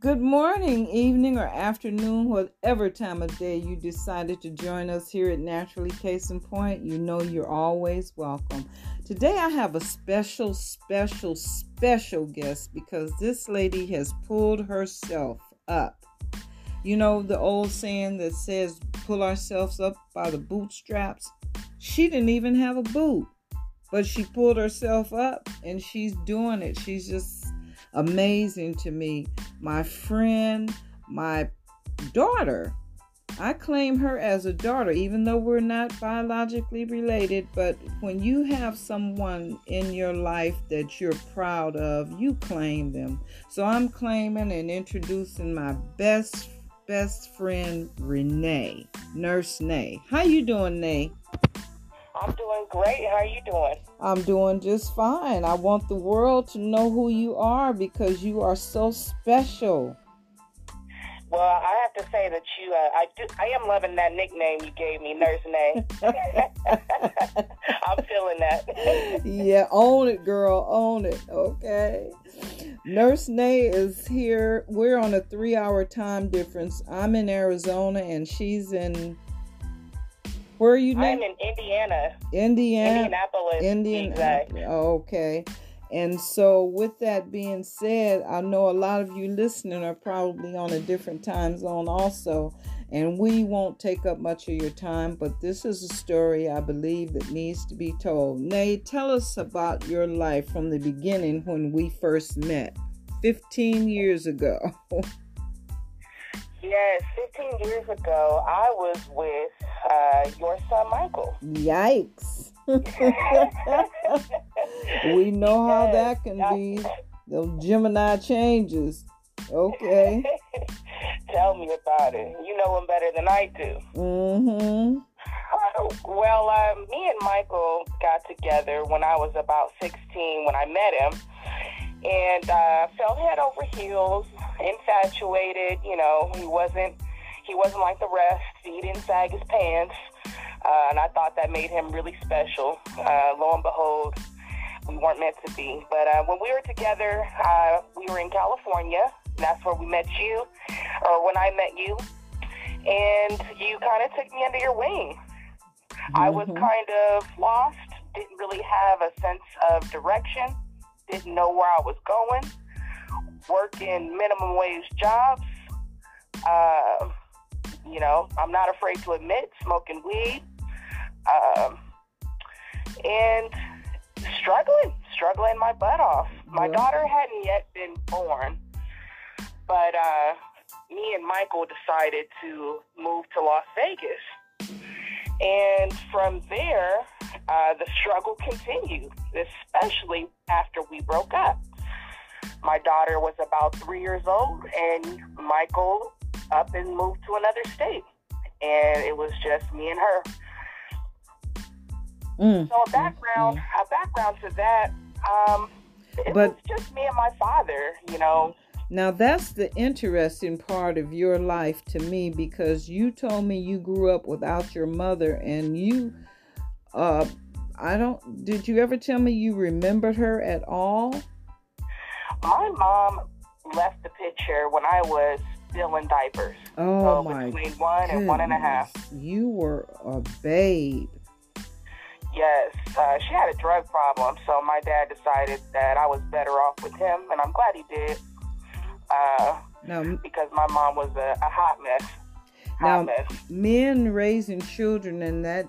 Good morning, evening, or afternoon, whatever time of day you decided to join us here at Naturally Case in Point. You know you're always welcome. Today I have a special, special, special guest because this lady has pulled herself up. You know the old saying that says, pull ourselves up by the bootstraps? She didn't even have a boot, but she pulled herself up and she's doing it. She's just amazing to me. My friend, my daughter, I claim her as a daughter, even though we're not biologically related. But when you have someone in your life that you're proud of, you claim them. So I'm claiming and introducing my best best friend Renee, Nurse Nay. How you doing, Nay? I'm doing great. How are you doing? I'm doing just fine. I want the world to know who you are because you are so special. Well, I have to say that you, uh, I do, I am loving that nickname you gave me, Nurse Nay. I'm feeling that. yeah, own it, girl, own it. Okay. Nurse Nay is here. We're on a three-hour time difference. I'm in Arizona and she's in where are you now? I'm in Indiana. Indiana. Indianapolis. Indianapolis. Okay. And so, with that being said, I know a lot of you listening are probably on a different time zone also, and we won't take up much of your time, but this is a story I believe that needs to be told. Nay, tell us about your life from the beginning when we first met 15 years ago. Yes, 15 years ago, I was with uh, your son, Michael. Yikes. we know how that can be. The Gemini changes. Okay. Tell me about it. You know him better than I do. Mm-hmm. Uh, well, uh, me and Michael got together when I was about 16 when I met him. And uh, fell head over heels infatuated. You know, he wasn't he wasn't like the rest. He didn't sag his pants, uh, and I thought that made him really special. Uh, lo and behold, we weren't meant to be. But uh, when we were together, uh, we were in California. that's where we met you, or when I met you, and you kind of took me under your wing. Mm-hmm. I was mm-hmm. kind of lost, didn't really have a sense of direction, didn't know where I was going working minimum wage jobs. Uh, you know, I'm not afraid to admit smoking weed. Um, and struggling, struggling my butt off. My yeah. daughter hadn't yet been born, but uh, me and Michael decided to move to Las Vegas. And from there, uh, the struggle continued, especially after we broke up my daughter was about three years old, and Michael up and moved to another state, and it was just me and her. Mm. So a background, mm. a background to that. Um, it but, was just me and my father, you know. Now that's the interesting part of your life to me because you told me you grew up without your mother, and you, uh, I don't. Did you ever tell me you remembered her at all? My mom left the picture when I was still in diapers. Oh so my between one goodness. and one and a half. You were a babe. Yes, uh, she had a drug problem, so my dad decided that I was better off with him, and I'm glad he did. Uh, now, because my mom was a, a hot mess. Hot now, mess. men raising children in that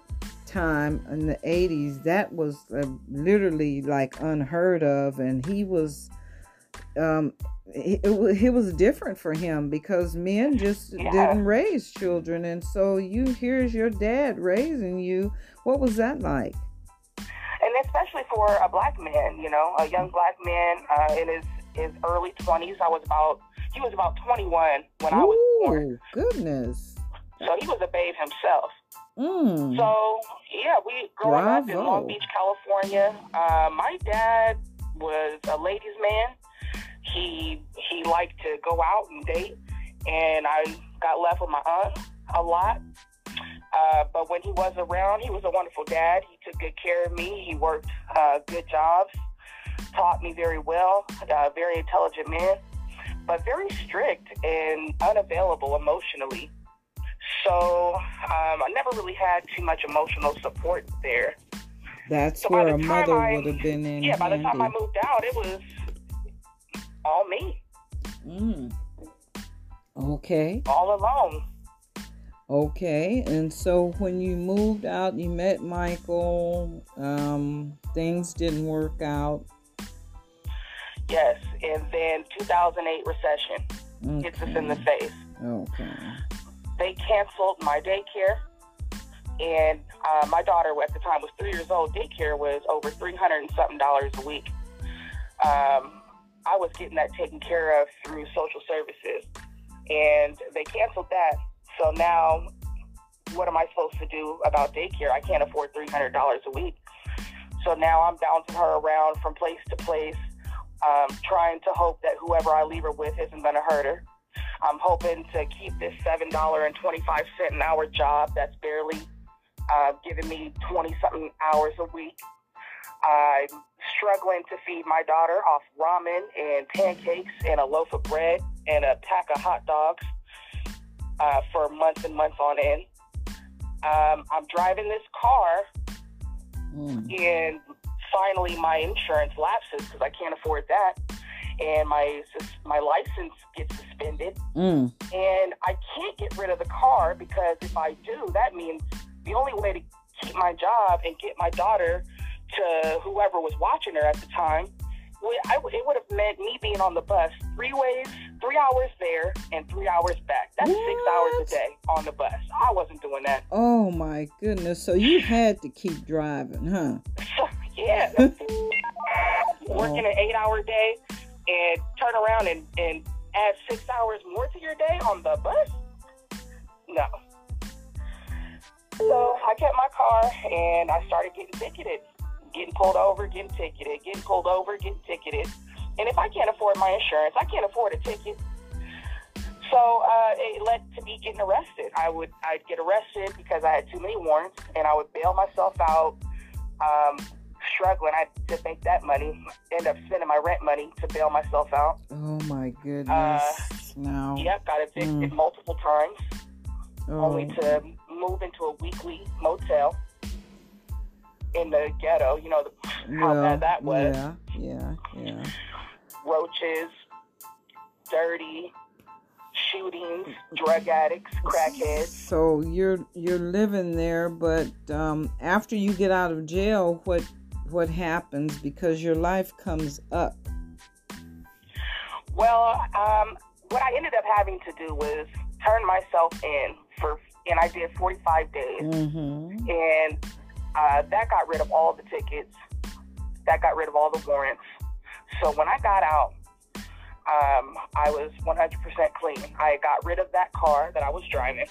time in the 80s, that was uh, literally like unheard of, and he was um, it, it, was different for him because men just yeah. didn't raise children, and so you here's your dad raising you. What was that like? And especially for a black man, you know, a young black man uh, in his his early twenties. I was about he was about twenty one when Ooh, I was born. Goodness. So he was a babe himself. Mm. So yeah, we growing Bravo. up in Long Beach, California. Uh, my dad was a ladies' man. He he liked to go out and date, and I got left with my aunt a lot. Uh, but when he was around, he was a wonderful dad. He took good care of me. He worked uh, good jobs, taught me very well. Uh, very intelligent man. but very strict and unavailable emotionally. So um, I never really had too much emotional support there. That's so where a mother I, would have been in. Yeah, by the time I moved out, it was all me. Mm. Okay. All alone. Okay, and so when you moved out, you met Michael. Um, things didn't work out. Yes, and then 2008 recession okay. hits us in the face. Okay. They canceled my daycare, and uh, my daughter at the time was three years old. Daycare was over 300 and something dollars a week. Um, I was getting that taken care of through social services, and they canceled that so now, what am I supposed to do about daycare? I can't afford $300 a week. So now I'm bouncing her around from place to place, um, trying to hope that whoever I leave her with isn't going to hurt her. I'm hoping to keep this $7.25 an hour job that's barely uh, giving me 20 something hours a week. I'm struggling to feed my daughter off ramen and pancakes and a loaf of bread and a pack of hot dogs uh, for months and months on end. Um, I'm driving this car, mm. and finally my insurance lapses because I can't afford that, and my my license gets suspended, mm. and I can't get rid of the car because if I do, that means the only way to keep my job and get my daughter to whoever was watching her at the time I, it would have meant me being on the bus three ways, three hours there and three hours back. That's what? six hours a day on the bus. I wasn't doing that. Oh my goodness! So you had to keep driving, huh? yeah. Working an eight-hour day and turn around and, and add six hours more to your day on the bus? No. So I kept my car and I started getting ticketed getting pulled over, getting ticketed, getting pulled over, getting ticketed. And if I can't afford my insurance, I can't afford a ticket. So uh, it led to me getting arrested. I would I'd get arrested because I had too many warrants, and I would bail myself out. Um, struggling, I to make that money. End up spending my rent money to bail myself out. Oh my goodness! Uh, no. Yep, got evicted mm. multiple times, oh. only to move into a weekly motel in the ghetto. You know the, how bad that was. Yeah, yeah, yeah. Roaches, dirty, shootings, drug addicts, crackheads. So you're you're living there, but um, after you get out of jail, what what happens? Because your life comes up. Well, um, what I ended up having to do was turn myself in for, and I did 45 days. Mm-hmm. And uh, that got rid of all the tickets. That got rid of all the warrants. So when I got out, um, I was 100% clean. I got rid of that car that I was driving.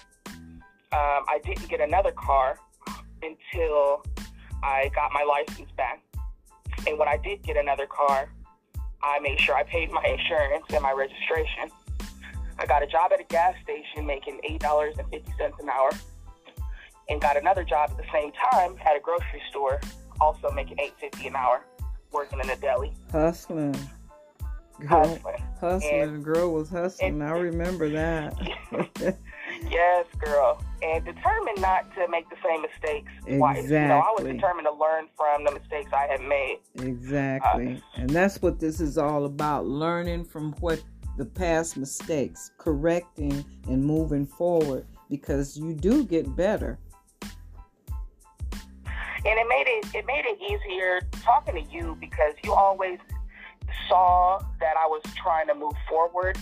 Um, I didn't get another car until I got my license back. And when I did get another car, I made sure I paid my insurance and my registration. I got a job at a gas station making $8.50 an hour and got another job at the same time at a grocery store, also making eight fifty an hour, working in a deli. Hustling. Girl, hustling. Hustling. And, girl was hustling. And, I remember that. yes, girl. And determined not to make the same mistakes exactly. twice. You know, I was determined to learn from the mistakes I had made. Exactly. Uh, and that's what this is all about learning from what the past mistakes, correcting and moving forward because you do get better and it made it it made it easier talking to you because you always saw that I was trying to move forward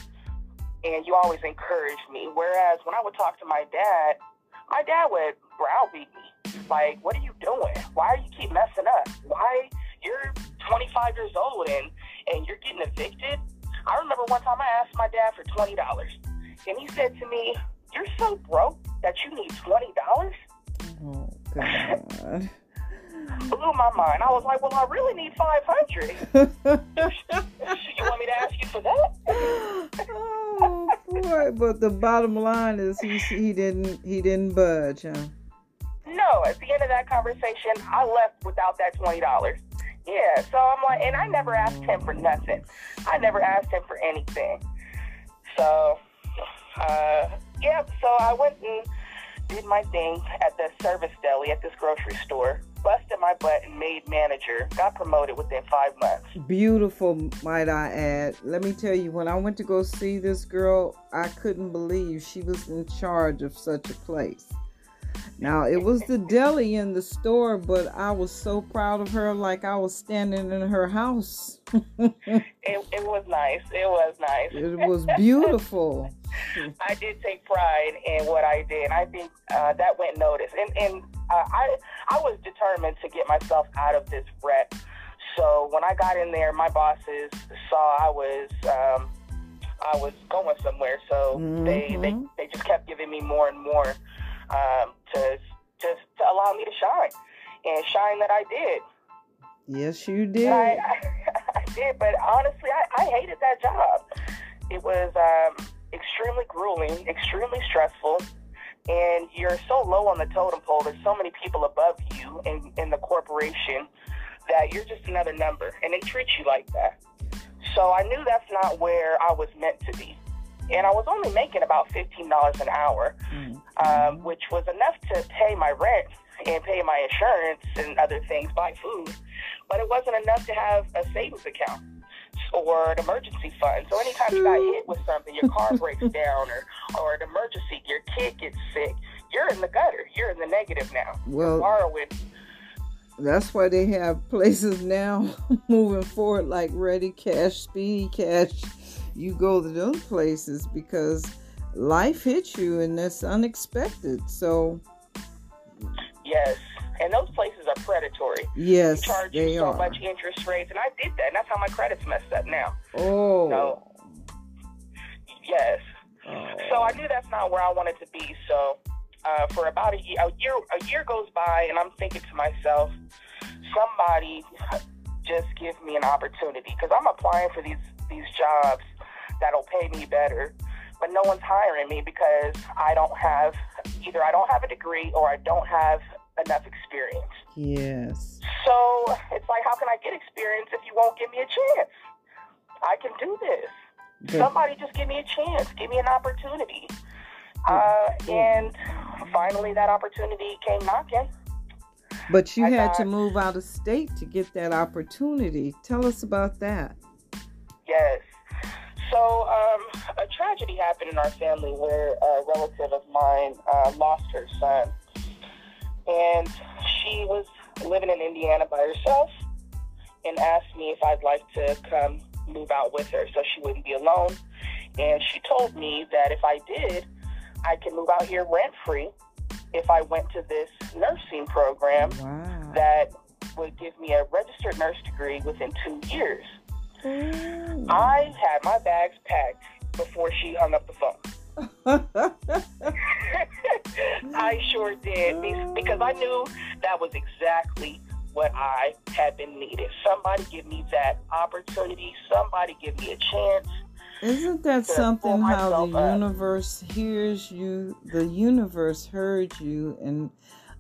and you always encouraged me. Whereas when I would talk to my dad, my dad would browbeat me. Like, what are you doing? Why do you keep messing up? Why you're 25 years old and and you're getting evicted? I remember one time I asked my dad for twenty dollars, and he said to me, "You're so broke that you need twenty dollars." Oh God. blew my mind. I was like, well, I really need 500. you want me to ask you for that? But the bottom line is he he didn't he didn't budge, huh? No. At the end of that conversation, I left without that twenty dollars. Yeah. So I'm like, and I never asked him for nothing. I never asked him for anything. So, uh, yeah, so I went and did my thing at the service deli at this grocery store, busted my butt and made manager, got promoted within five months. Beautiful, might I add. Let me tell you, when I went to go see this girl, I couldn't believe she was in charge of such a place. Now, it was the deli in the store, but I was so proud of her, like I was standing in her house. it, it was nice. It was nice. It was beautiful. I did take pride in what I did. I think uh, that went noticed, and and uh, I I was determined to get myself out of this rut. So when I got in there, my bosses saw I was um, I was going somewhere. So mm-hmm. they, they they just kept giving me more and more um, to just to allow me to shine and shine that I did. Yes, you did. I, I, I, did, but honestly, I, I hated that job. It was um, extremely grueling, extremely stressful, and you're so low on the totem pole. There's so many people above you in, in the corporation that you're just another number, and they treat you like that. So I knew that's not where I was meant to be. And I was only making about $15 an hour, mm-hmm. um, which was enough to pay my rent and pay my insurance and other things, buy food. But it wasn't enough to have a savings account or an emergency fund. So anytime you got hit with something, your car breaks down or, or an emergency, your kid gets sick, you're in the gutter. You're in the negative now. Well, you're borrowing. That's why they have places now moving forward like Ready Cash, Speedy Cash. You go to those places because life hits you and that's unexpected. So, yes, and those places are predatory. Yes, they charge they you so are. much interest rates, and I did that, and that's how my credit's messed up now. Oh. So, yes. Oh. So I knew that's not where I wanted to be. So uh, for about a year, a year, a year goes by, and I'm thinking to myself, somebody just give me an opportunity because I'm applying for these these jobs that'll pay me better but no one's hiring me because I don't have either I don't have a degree or I don't have enough experience. Yes. So it's like, how can I get experience if you won't give me a chance? I can do this. But, Somebody just give me a chance, give me an opportunity. Uh, and finally, that opportunity came knocking. But you I had got, to move out of state to get that opportunity. Tell us about that. Yes. So, um, a tragedy happened in our family where a relative of mine uh, lost her son and she was living in Indiana by herself and asked me if I'd like to come move out with her so she wouldn't be alone. And she told me that if I did, I could move out here rent free if I went to this nursing program wow. that would give me a registered nurse degree within two years. Mm. I had my bags packed before she hung up the phone. I sure did because I knew that was exactly what I had been needed. Somebody give me that opportunity. Somebody give me a chance. Isn't that something how the up. universe hears you? The universe heard you, and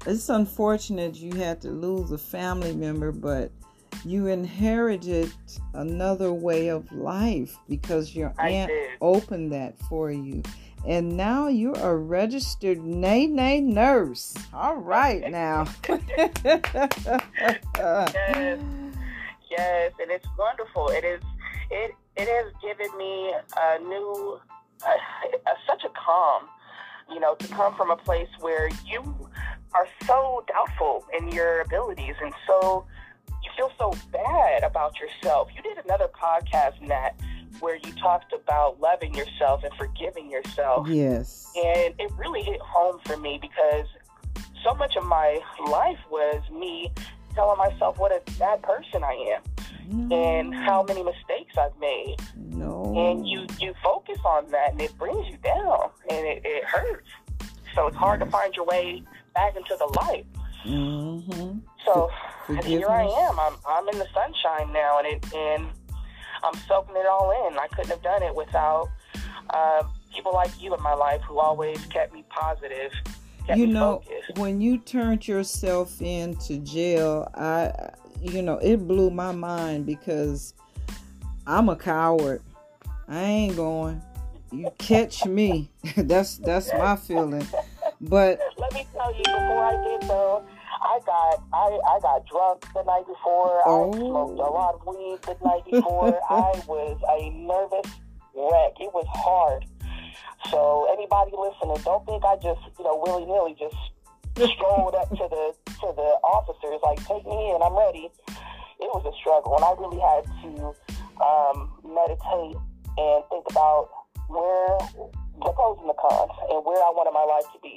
it's unfortunate you had to lose a family member, but you inherited another way of life because your I aunt did. opened that for you and now you're a registered nay nay nurse. All right now. yes, yes, and it's wonderful. It is. It it has given me a new, uh, such a calm. You know, to come from a place where you are so doubtful in your abilities and so you feel so bad about yourself. You did another podcast, Nat, where you talked about loving yourself and forgiving yourself. Yes. And it really hit home for me because so much of my life was me telling myself what a bad person I am. No. And how many mistakes I've made. No. And you you focus on that and it brings you down and it, it hurts. So it's hard yes. to find your way back into the light. Mm-hmm. So here I am. I'm I'm in the sunshine now, and it and I'm soaking it all in. I couldn't have done it without uh, people like you in my life who always kept me positive. Kept you me know, focused. when you turned yourself into jail, I, you know, it blew my mind because I'm a coward. I ain't going. you catch me. that's that's my feeling. But let me tell you, before I get there, I got I, I got drunk the night before. Oh. I smoked a lot of weed the night before. I was a nervous wreck. It was hard. So anybody listening, don't think I just you know willy nilly just strolled up to the to the officers like take me in, I'm ready. It was a struggle, and I really had to um, meditate and think about where the pros and the cons and where I wanted my life to be.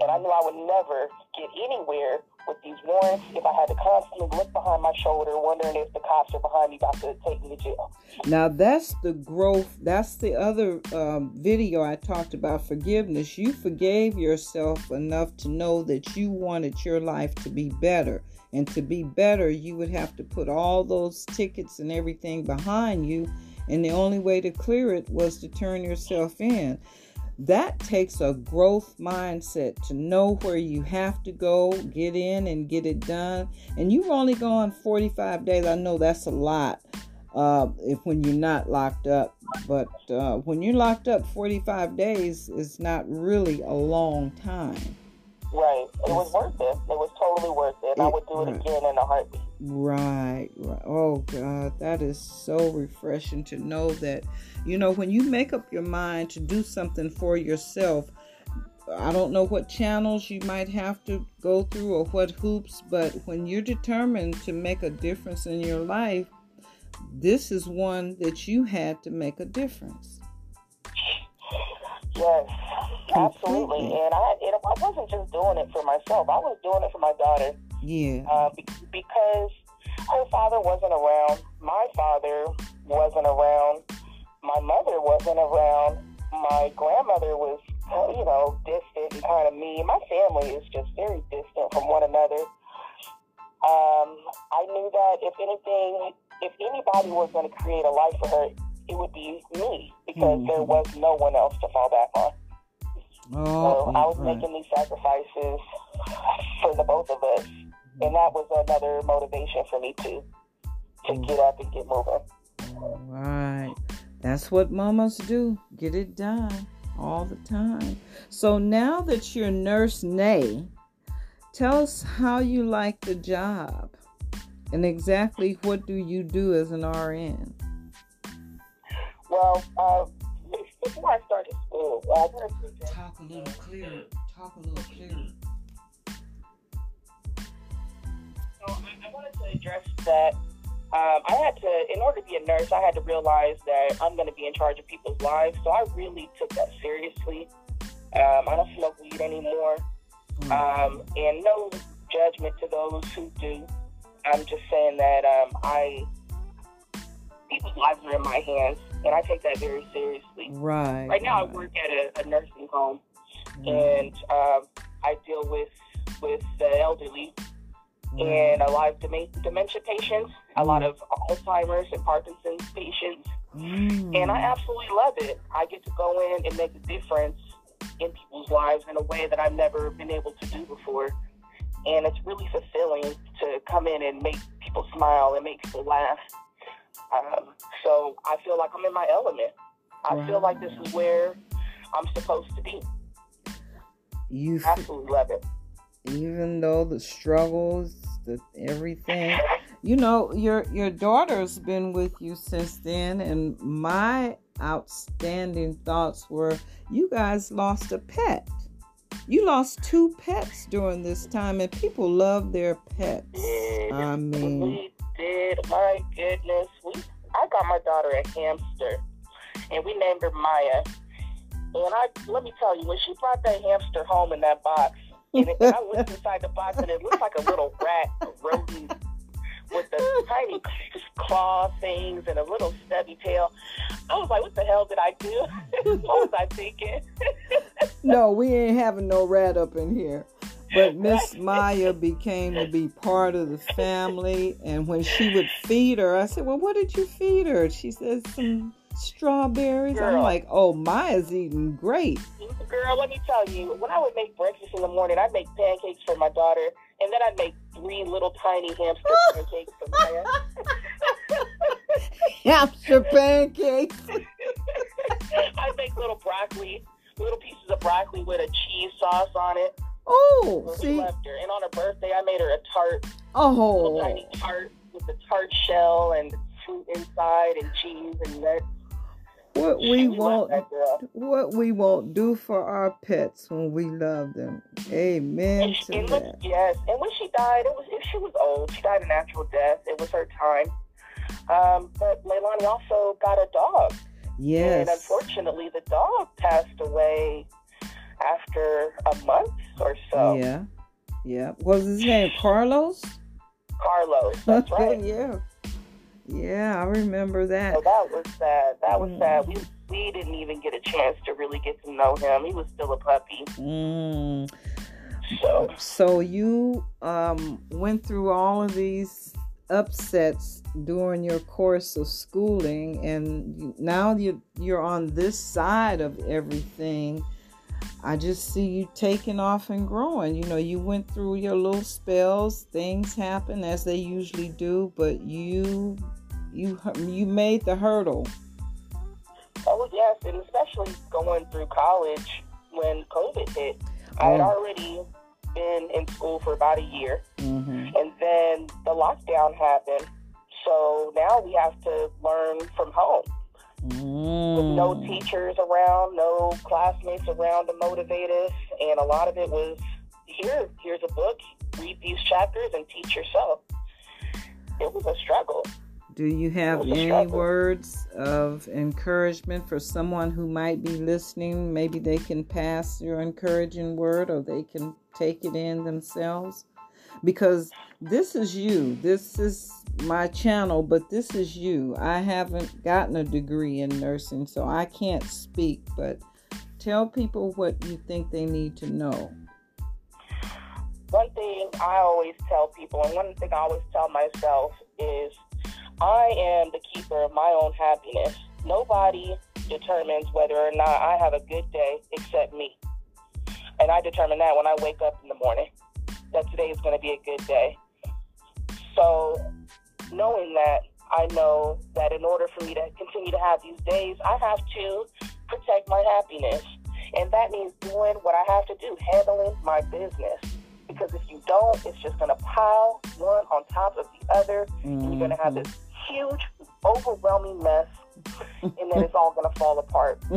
And I knew I would never get anywhere with these warrants if I had to constantly look behind my shoulder, wondering if the cops are behind me about to take me to jail. Now, that's the growth. That's the other um, video I talked about forgiveness. You forgave yourself enough to know that you wanted your life to be better. And to be better, you would have to put all those tickets and everything behind you and the only way to clear it was to turn yourself in. That takes a growth mindset to know where you have to go, get in, and get it done. And you've only gone 45 days. I know that's a lot uh, if when you're not locked up, but uh, when you're locked up, 45 days is not really a long time. Right. It was worth it. It was totally worth it. it I would do it right. again in a heartbeat. Right, right. Oh God, that is so refreshing to know that, you know, when you make up your mind to do something for yourself, I don't know what channels you might have to go through or what hoops, but when you're determined to make a difference in your life, this is one that you had to make a difference. Yes, absolutely. And I, it, I wasn't just doing it for myself. I was doing it for my daughter. Yeah. Uh, because her father wasn't around, my father wasn't around, my mother wasn't around, my grandmother was, you know, distant and kind of me. My family is just very distant from one another. Um, I knew that if anything, if anybody was going to create a life for her, it would be me because mm-hmm. there was no one else to fall back on. Oh, so I was right. making these sacrifices for the both of us, and that was another motivation for me too to mm. get up and get moving. All right, that's what mamas do. Get it done all the time. So now that you're Nurse Nay, tell us how you like the job and exactly what do you do as an RN. Well, uh, before I started school, I talk a little clearer. Talk a little clearer. I, I wanted to address that. Um, I had to, in order to be a nurse, I had to realize that I'm going to be in charge of people's lives. So I really took that seriously. Um, I don't smoke weed anymore. Mm. Um, and no judgment to those who do. I'm just saying that um, I people's lives are in my hands, and I take that very seriously. Right. Right now, right. I work at a, a nursing home, and um, I deal with with the elderly and a lot of dementia patients, a lot of Alzheimer's and Parkinson's patients, mm. and I absolutely love it. I get to go in and make a difference in people's lives in a way that I've never been able to do before. And it's really fulfilling to come in and make people smile and make people laugh. Um, so I feel like I'm in my element. I wow. feel like this is where I'm supposed to be. You absolutely love it. Even though the struggles, the everything, you know, your your daughter's been with you since then, and my outstanding thoughts were, you guys lost a pet. You lost two pets during this time, and people love their pets. I mean, we did. My goodness, we I got my daughter a hamster, and we named her Maya. And I let me tell you, when she brought that hamster home in that box, and, and I looked inside the box, and it looked like a little rat, a rodent with the tiny claw things and a little stubby tail. I was like, what the hell did I do? what was I thinking? no, we ain't having no rat up in here. But Miss Maya became to be part of the family. And when she would feed her, I said, Well, what did you feed her? She said, Some strawberries. Girl. I'm like, Oh, Maya's eating great. Girl, let me tell you, when I would make breakfast in the morning, I'd make pancakes for my daughter, and then I'd make three little tiny hamster pancakes for Maya. hamster pancakes. I'd make little broccoli, little pieces of broccoli with a cheese sauce on it. Oh, see, left her, and on her birthday, I made her a tart, little oh, tiny tart with the tart shell and fruit inside and cheese and nuts. What we won't, what we won't do for our pets when we love them. Amen And, she, to that. yes, and when she died, it was if she was old. She died a natural death. It was her time. Um, but Leilani also got a dog, Yes. and unfortunately, the dog passed away after a month or so. Yeah. Yeah. Was his name Carlos? Carlos, that's right. yeah. Yeah, I remember that. So that was sad. That was Mm. sad. We we didn't even get a chance to really get to know him. He was still a puppy. Mm. So So you um, went through all of these upsets during your course of schooling, and now you you're on this side of everything. I just see you taking off and growing. You know, you went through your little spells. Things happen as they usually do, but you you you made the hurdle. oh yes, and especially going through college when COVID hit. I had Oh. already been in school for about a year, Mm-hmm. and then the lockdown happened. So now we have to learn from home with no Mm. teachers around, no classmates around to motivate us, and a lot of it was here. Here's a book. Read these chapters and teach yourself. It was a struggle. Do you have It was a any words of encouragement for someone who might be listening? Maybe they can pass your encouraging word or they can take it in themselves. Because this is you. This is my channel, but this is you. I haven't gotten a degree in nursing, so I can't speak, but tell people what you think they need to know. One thing I always tell people, and one thing I always tell myself is I am the keeper of my own happiness. Nobody determines whether or not I have a good day except me. And I determine that when I wake up in the morning, that today is going to be a good day. So, knowing that, I know that in order for me to continue to have these days, I have to protect my happiness. And that means doing what I have to do, handling my business. Because if you don't, it's just going to pile one on top of the other. And you're going to have mm-hmm. this huge, overwhelming mess. And then it's all going to fall apart.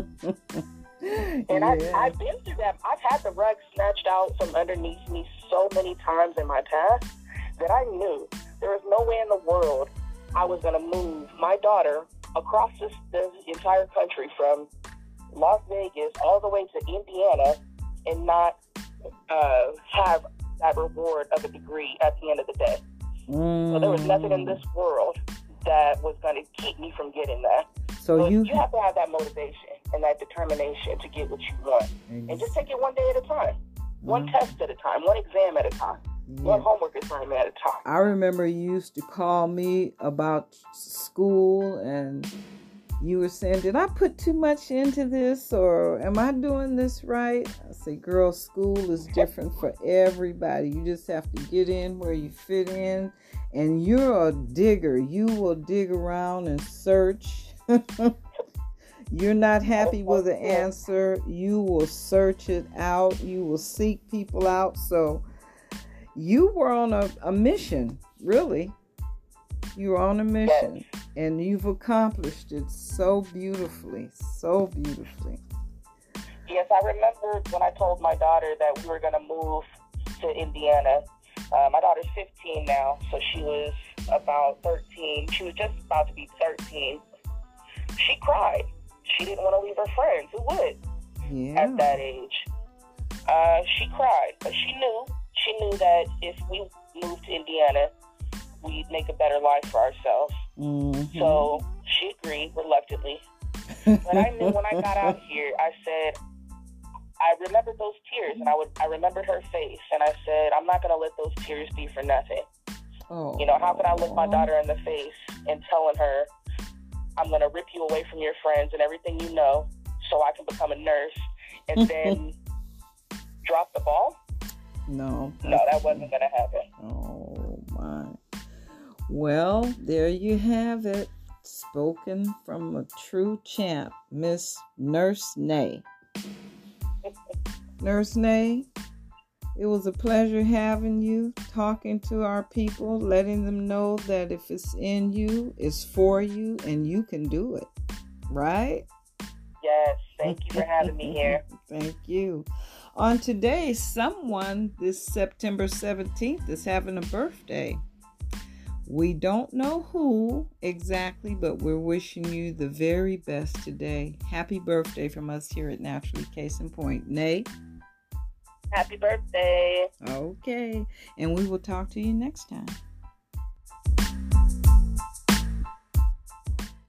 And I, Yeah. I've been through that. I've had the rug snatched out from underneath me so many times in my past that I knew there was no way in the world I was going to move my daughter across this, this entire country from Las Vegas all the way to Indiana and not uh, have that reward of a degree at the end of the day. So there was nothing in this world that was going to keep me from getting that. So But you you have to have that motivation and that determination to get what you want. And just take it one day at a time, one Mhm. test at a time, one exam at a time, Yeah. one homework assignment at a time. I remember you used to call me about school and you were saying, Did I put too much into this or am I doing this right? I say, Girl, school is different for everybody. You just have to get in where you fit in. And you're a digger. You will dig around and search. you're not happy with the answer. You will search it out. You will seek people out. So, you were on a, a mission, really. You were on a mission, and you've accomplished it so beautifully, so beautifully. Yes, I remember when I told my daughter that we were going to move to Indiana. Uh, my daughter's 15 now, so she was about 13. She was just about to be 13. She cried. She didn't want to leave her friends. Who would? Yeah. at that age. Uh, she cried, but she knew. She knew that if we moved to Indiana, we'd make a better life for ourselves. Mhm. So she agreed reluctantly. But I knew when I got out here, I said, I remembered those tears, and I would, I remembered her face, and I said, I'm not gonna let those tears be for nothing. oh, You know, how could I look my oh. daughter in the face and telling her, I'm going to rip you away from your friends and everything you know so I can become a nurse and then drop the ball? No. No, that wasn't going to happen. Oh my. Well, there you have it. Spoken from a true champ, Miss Nurse Nay. Nurse Nay, it was a pleasure having you, talking to our people, letting them know that if it's in you, it's for you, and you can do it. Right? Yes. Thank you for having me here. Thank you. On today, someone this September 17th is having a birthday. We don't know who exactly, but we're wishing you the very best today. Happy birthday from us here at Naturally Case in Point. Nay. Happy birthday. Okay. And we will talk to you next time.